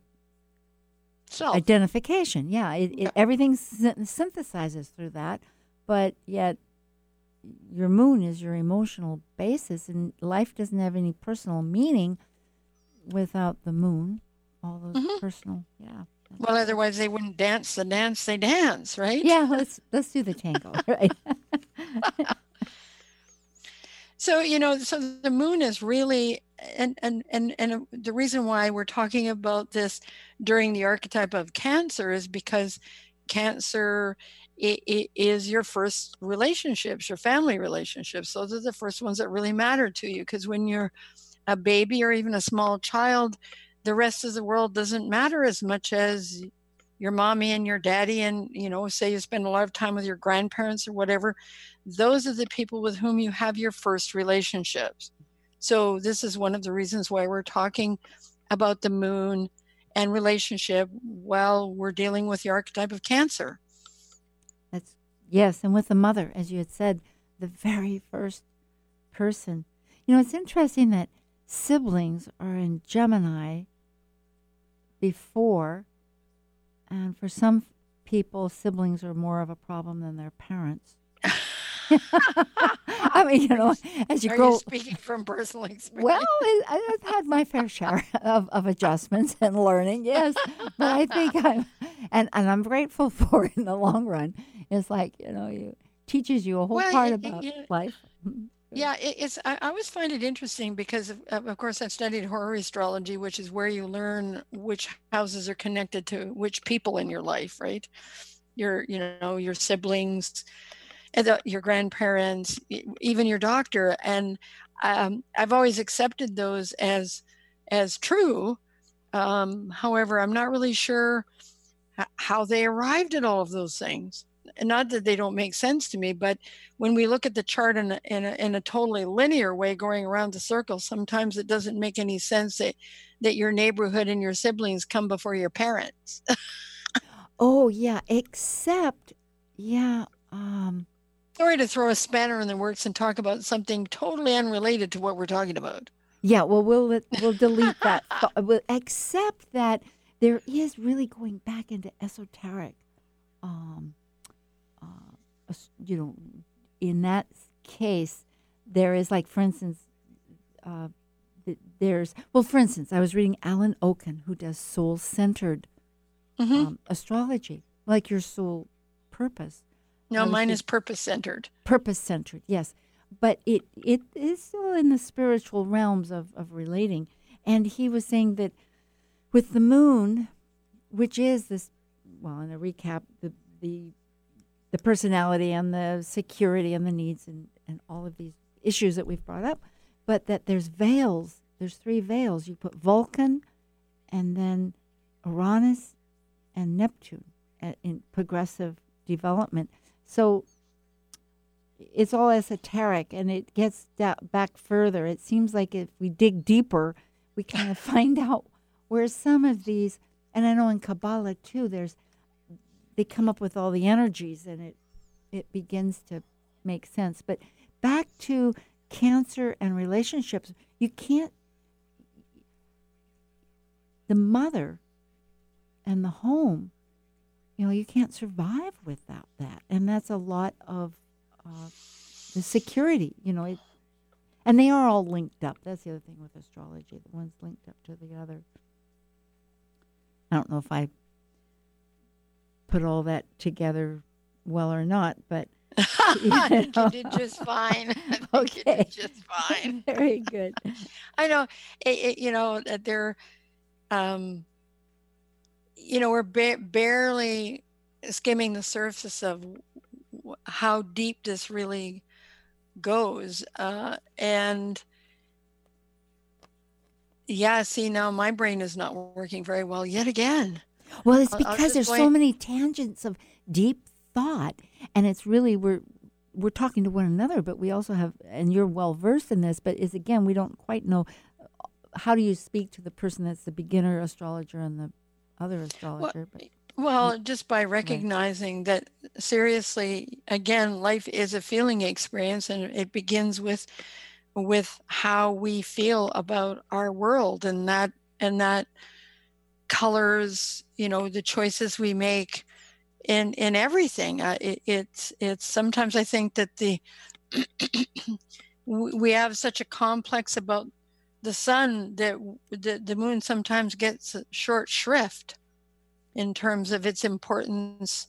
Speaker 3: So
Speaker 2: identification. Yeah, it, it,
Speaker 3: Yeah.
Speaker 2: everything synthesizes through that, but yet your moon is your emotional basis, and life doesn't have any personal meaning without the moon. All those
Speaker 3: Mhm.
Speaker 2: personal, yeah.
Speaker 3: well, otherwise they wouldn't dance the dance they dance, right?
Speaker 2: Yeah, let's let's do the tango, right?
Speaker 3: So you know, so the moon is really, and and and and the reason why we're talking about this during the archetype of Cancer is because Cancer i- i- is your first relationships, your family relationships. Those are the first ones that really matter to you. Because when you're a baby or even a small child, the rest of the world doesn't matter as much as your mommy and your daddy and you know say you spend a lot of time with your grandparents or whatever those are the people with whom you have your first relationships. So, this is one of the reasons why we're talking about the moon and relationship while we're dealing with the archetype of Cancer.
Speaker 2: That's yes, and with the mother, as you had said, the very first person. You know, it's interesting that siblings are in Gemini before, and for some people, siblings are more of a problem than their parents. I mean, you know, as you
Speaker 3: Are
Speaker 2: grow.
Speaker 3: you speaking from personal experience?
Speaker 2: Well, I've had my fair share of, of adjustments and learning, yes. But I think I'm, and, and I'm grateful for it in the long run. It's like, you know, you teaches you a whole
Speaker 3: Well,
Speaker 2: part about
Speaker 3: yeah.
Speaker 2: life. Mm-hmm.
Speaker 3: Yeah, it, it's. I, I always find it interesting because, of, of course, I've studied horary astrology, which is where you learn which houses are connected to which people in your life, right? Your, you know, your siblings, your grandparents, even your doctor, and um, I've always accepted those as as true. Um, however, I'm not really sure how they arrived at all of those things. Not that they don't make sense to me, but when we look at the chart in a, in a, in a totally linear way going around the circle sometimes it doesn't make any sense that that your neighborhood and your siblings come before your parents
Speaker 2: Oh, yeah, except, yeah, um,
Speaker 3: sorry to throw a spanner in the works and talk about something totally unrelated to what we're talking about
Speaker 2: yeah, well, we'll, we'll delete that. Except that there is really going back into esoteric, um, you know, in that case, there is like, for instance, uh, there's well, for instance, I was reading Alan Oken, who does soul-centered
Speaker 3: Mhm.
Speaker 2: um, astrology, like your soul purpose,
Speaker 3: no mine is purpose centered
Speaker 2: purpose-centered. Yes, but it it is still in the spiritual realms of of relating. And he was saying that with the moon, which is this, well, in a recap, the the the personality and the security and the needs and, and all of these issues that we've brought up, but that there's veils. There's three veils. You put Vulcan, and then Uranus, and Neptune in progressive development. So it's all esoteric, and it gets da- back further. It seems like if we dig deeper, we kind of find out where some of these, and I know in Kabbalah too, there's they come up with all the energies, and it it begins to make sense. But back to cancer and relationships, you can't. The mother and the home, you know, you can't survive without that, and that's a lot of uh, the security. You know, it, and they are all linked up. That's the other thing with astrology; the one's linked up to the other. I don't know if I put all that together well or not, but
Speaker 3: I think you did just fine. I think you
Speaker 2: Okay.
Speaker 3: did just fine.
Speaker 2: very good.
Speaker 3: I know, it, it, you know, that they're, um, you know, we're ba- barely skimming the surface of w- how deep this really goes. Uh, and yeah, see, now my brain is not working very well yet again.
Speaker 2: Well, it's because there's so many tangents of deep thought, and it's really we're we're talking to one another, but we also have, and you're well versed in this, but is again we don't quite know uh, how do you speak to the person that's the beginner astrologer and the other astrologer?
Speaker 3: Well, well just by recognizing right. that seriously, again, life is a feeling experience, and it begins with with how we feel about our world, and that and that colors, you know, the choices we make in in everything. Uh, it, it's it's sometimes I think that the we have such a complex about the sun that the, the moon sometimes gets short shrift in terms of its importance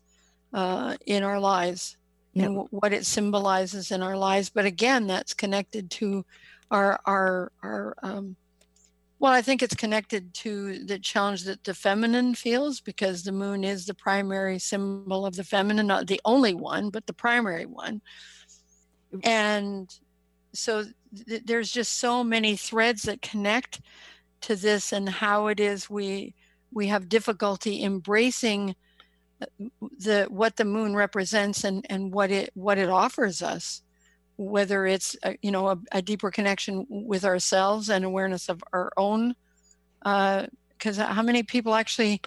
Speaker 3: uh, in our lives yep. and w- what it symbolizes in our lives. But again, that's connected to our our our um, well, I think it's connected to the challenge that the feminine feels because the moon is the primary symbol of the feminine, not the only one, but the primary one. And so th- there's just so many threads that connect to this and how it is we we have difficulty embracing uh, the what the moon represents and and what it what it offers us whether it's a, you know a, a, deeper connection with ourselves and awareness of our own because uh, how many people actually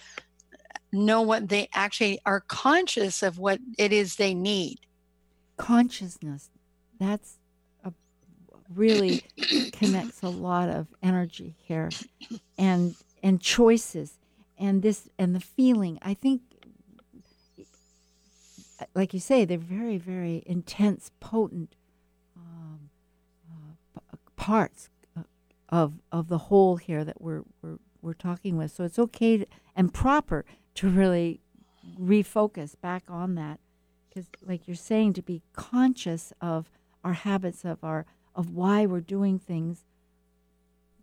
Speaker 3: know what they actually are conscious of what it is they need?
Speaker 2: Consciousness. That's a, really connects a lot of energy here and and choices and this and the feeling. I think like you say they're very very intense potent parts uh, of of the whole here that we're we're we're talking with. So it's okay to, and proper to really refocus back on that because like you're saying to be conscious of our habits of our of why we're doing things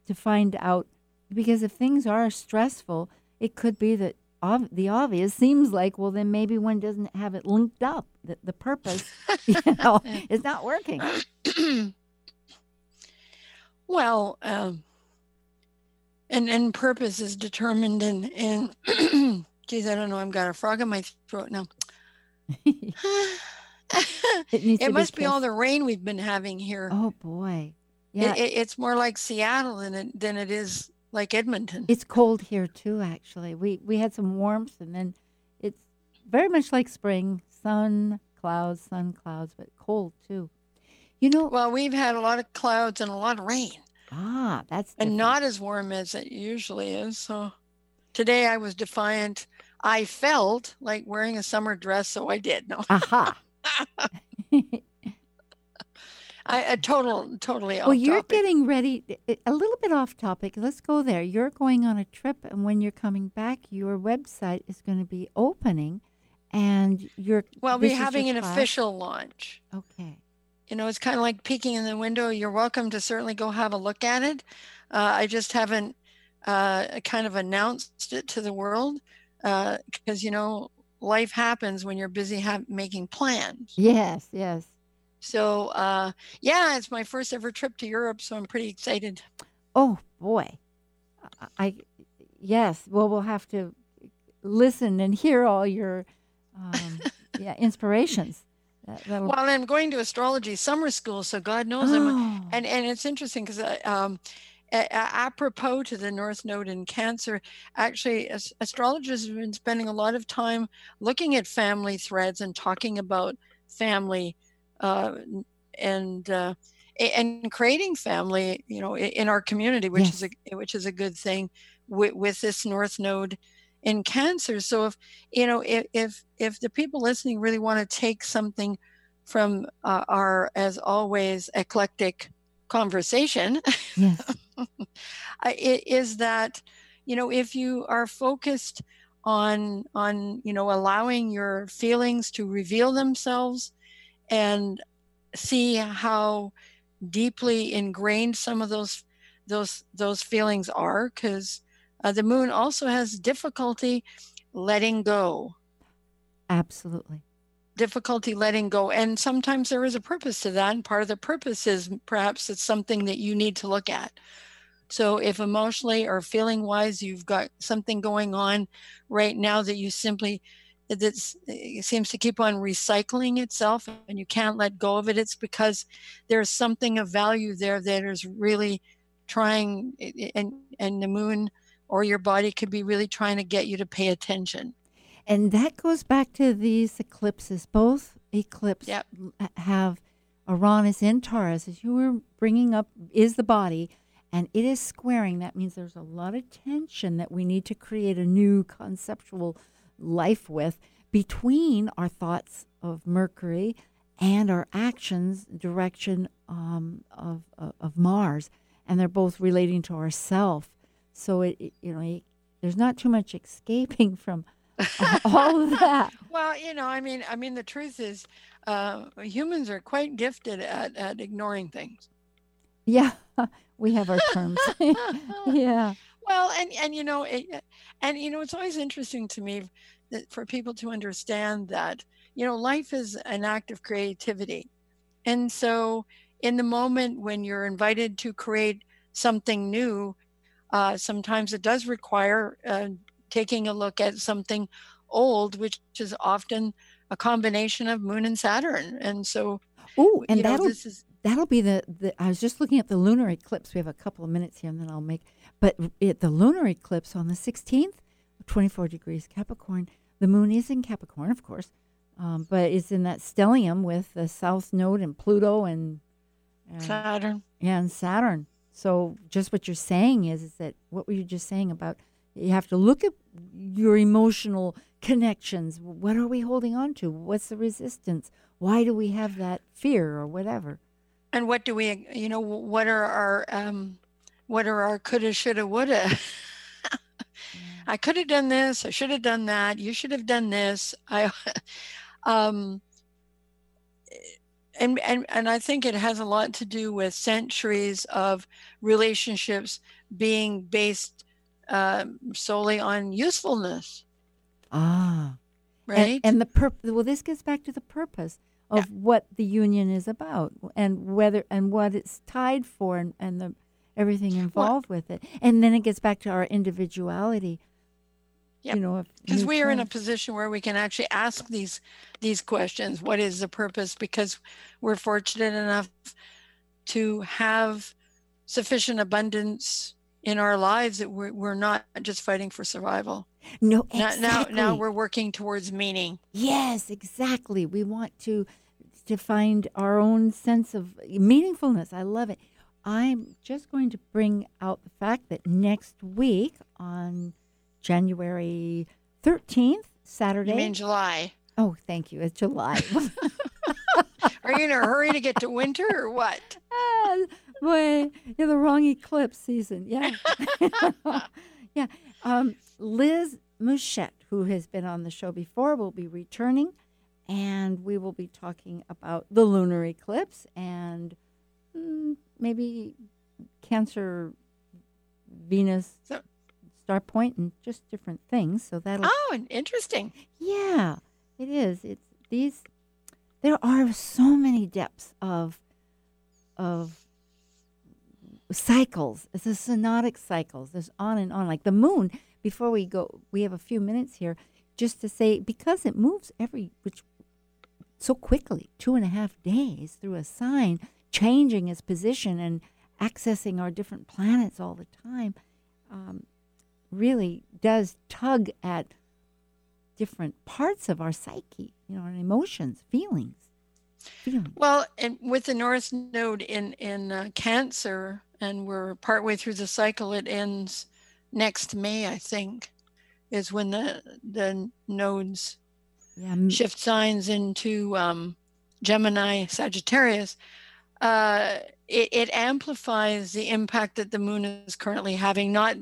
Speaker 2: to find out because if things are stressful it could be that the obvious seems like well then maybe one doesn't have it linked up the, the purpose you know is not working
Speaker 3: Well, um, and and purpose is determined in in. geez, I don't know. I've got a frog in my throat now. it, it must be, be all the rain we've been having here.
Speaker 2: Oh boy, yeah.
Speaker 3: It, it, it's more like Seattle than it than it is like Edmonton.
Speaker 2: It's cold here too. Actually, we we had some warmth, and then it's very much like spring. Sun, clouds, sun, clouds, but cold too. You know,
Speaker 3: well, we've had a lot of clouds and a lot of rain.
Speaker 2: Ah, that's
Speaker 3: different. and not as warm as it usually is. So today I was defiant. I felt like wearing a summer dress, so I did. No.
Speaker 2: Aha.
Speaker 3: I a total totally
Speaker 2: Well, you're topic. getting ready a little bit off topic. Let's go there. You're going on a trip and when you're coming back, your website is going to be opening and you're
Speaker 3: Well, we're having an class. official launch.
Speaker 2: Okay
Speaker 3: you know, it's kind of like peeking in the window. You're welcome to certainly go have a look at it. Uh, I just haven't uh, kind of announced it to the world because, uh, you know, life happens when you're busy ha- making plans.
Speaker 2: Yes, yes.
Speaker 3: So, uh, yeah, it's my first ever trip to Europe, so I'm pretty excited.
Speaker 2: Oh boy, I yes. Well, we'll have to listen and hear all your um, yeah inspirations.
Speaker 3: That, well, I'm going to astrology summer school, so God knows oh. I'm. And and it's interesting because um, a- apropos to the North Node in Cancer, actually, as- astrologers have been spending a lot of time looking at family threads and talking about family, uh, and uh, and creating family, you know, in our community, which yes. is a which is a good thing with, with this North Node in cancer. So if you know if if, if the people listening really want to take something from uh, our, as always, eclectic conversation, yes. it is that you know if you are focused on on you know allowing your feelings to reveal themselves and see how deeply ingrained some of those those those feelings are because uh, the moon also has difficulty letting go.
Speaker 2: Absolutely.
Speaker 3: Difficulty letting go. And sometimes there is a purpose to that. And part of the purpose is perhaps it's something that you need to look at. So if emotionally or feeling wise, you've got something going on right now that you simply that seems to keep on recycling itself and you can't let go of it, it's because there's something of value there that is really trying and and the moon or your body could be really trying to get you to pay attention.
Speaker 2: And that goes back to these eclipses. Both eclipses
Speaker 3: Yep.
Speaker 2: have Uranus in Taurus, as you were bringing up, is the body, and it is squaring. That means there's a lot of tension that we need to create a new conceptual life with between our thoughts of Mercury and our actions direction um, of, of of Mars, and they're both relating to ourself. So it, it- you know it, there's not too much escaping from all of that.
Speaker 3: Well, you know, I mean, I mean, the truth is, uh, humans are quite gifted at, at ignoring things.
Speaker 2: Yeah, we have our terms. yeah.
Speaker 3: Well, and and you know, it, and you know, it's always interesting to me that for people to understand that you know, life is an act of creativity, and so in the moment when you're invited to create something new, uh, sometimes it does require uh, taking a look at something old, which is often a combination of Moon and Saturn, and so
Speaker 2: Oh, and that'll
Speaker 3: this is
Speaker 2: that'll be the, the. I was just looking at the lunar eclipse. We have a couple of minutes here, and then I'll make. But it, the lunar eclipse on the sixteenth, twenty four degrees Capricorn. The moon is in Capricorn, of course, um, but it's in that stellium with the South Node and Pluto and, and
Speaker 3: Saturn.
Speaker 2: Yeah, and Saturn. So just what you're saying is, is that what were you just saying about? You have to look at your emotional connections. What are we holding on to? What's the resistance? Why do we have that fear or whatever?
Speaker 3: And what do we, you know, what are our, um, what are our coulda, shoulda, woulda? I could have done this. I should have done that. You should have done this. I, um, and and and I think it has a lot to do with centuries of relationships being based um, solely on usefulness,
Speaker 2: Ah,
Speaker 3: right?
Speaker 2: and, and the purpose. Well, this gets back to the purpose of what the union is about, and whether and what it's tied for, and, and the everything involved with it. And then it gets back to our individuality.
Speaker 3: Yep.
Speaker 2: You know,
Speaker 3: because we are in a position where we can actually ask these these questions what is the purpose because we're fortunate enough to have sufficient abundance in our lives that we're, we're not just fighting for survival
Speaker 2: no
Speaker 3: now, now now we're working towards meaning
Speaker 2: Yes, exactly. We want to to find our own sense of meaningfulness. I love it. I'm just going to bring out the fact that next week on January 13th, Saturday.
Speaker 3: you mean july
Speaker 2: oh, thank you. It's July.
Speaker 3: are you in a hurry to get to winter or what
Speaker 2: ah, boy, you're the wrong eclipse season. Yeah. yeah. Um, Liz Mouchette, who has been on the show before, will be returning, and we will be talking about the lunar eclipse and mm, maybe Cancer, Venus,
Speaker 3: So-
Speaker 2: star point, and just different things. So that'll
Speaker 3: oh and interesting
Speaker 2: yeah, it is. It's these. There are so many depths of of cycles. It's the synodic cycles. There's on and on. Like the moon. Before we go, we have a few minutes here, just to say because it moves every which so quickly, two and a half days through a sign, changing its position and accessing our different planets all the time. Um, really does tug at different parts of our psyche, you know, our emotions, feelings. Feelings.
Speaker 3: Well, and with the North Node in in uh, Cancer, and we're partway through the cycle, it ends next May, I think, is when the the nodes
Speaker 2: Yeah,
Speaker 3: shift signs into um, Gemini, Sagittarius. Uh, it, it amplifies the impact that the moon is currently having, not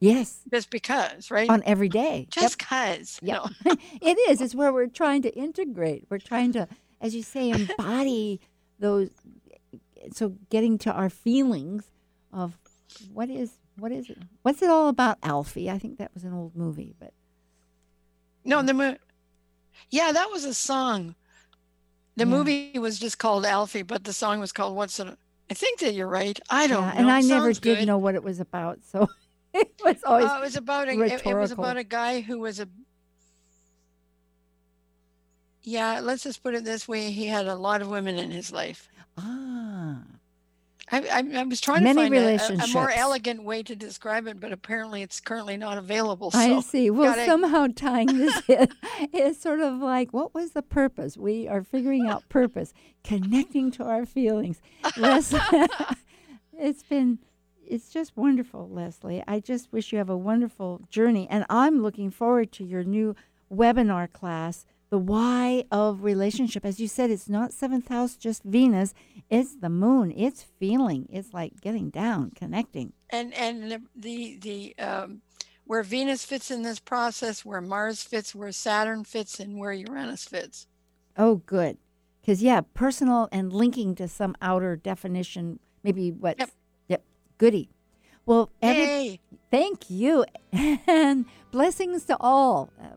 Speaker 2: yes,
Speaker 3: just because, right?
Speaker 2: on every day.
Speaker 3: Just because.
Speaker 2: Yep.
Speaker 3: No.
Speaker 2: it is. It's where we're trying to integrate. We're trying to, as you say, embody those. So getting to our feelings of what is what is it? What's it all about, Alfie? I think that was an old movie, but
Speaker 3: No, the moon. Yeah, that was a song. The
Speaker 2: Yeah.
Speaker 3: movie was just called Alfie, but the song was called What's It? I think that you're right. I don't
Speaker 2: yeah,
Speaker 3: know.
Speaker 2: and I never did
Speaker 3: good.
Speaker 2: know what it was about. So it was always
Speaker 3: Uh, it was about a it, it was about a guy who was a yeah let's just put it this way he had a lot of women in his life
Speaker 2: ah.
Speaker 3: I, I, I was trying
Speaker 2: Many
Speaker 3: to find a- a, more elegant way to describe it, but apparently it's currently not available. So
Speaker 2: I see. Well,
Speaker 3: gotta-
Speaker 2: somehow tying this in is sort of like, what was the purpose? We are figuring out purpose, connecting to our feelings. Lesley, it's been, it's just wonderful, Lesley. I just wish you have a wonderful journey. And I'm looking forward to your new webinar class, The Why of Relationship. As you said, it's not seventh house, just Venus. It's the moon. It's feeling. It's like getting down, connecting.
Speaker 3: and and the the, the um, where Venus fits in this process, where Mars fits, where Saturn fits, and where Uranus fits.
Speaker 2: Oh, good. Because, yeah, personal and linking to some outer definition, maybe what?
Speaker 3: Yep.
Speaker 2: Yep. Goody. Well, every, thank you. And blessings to all. Uh,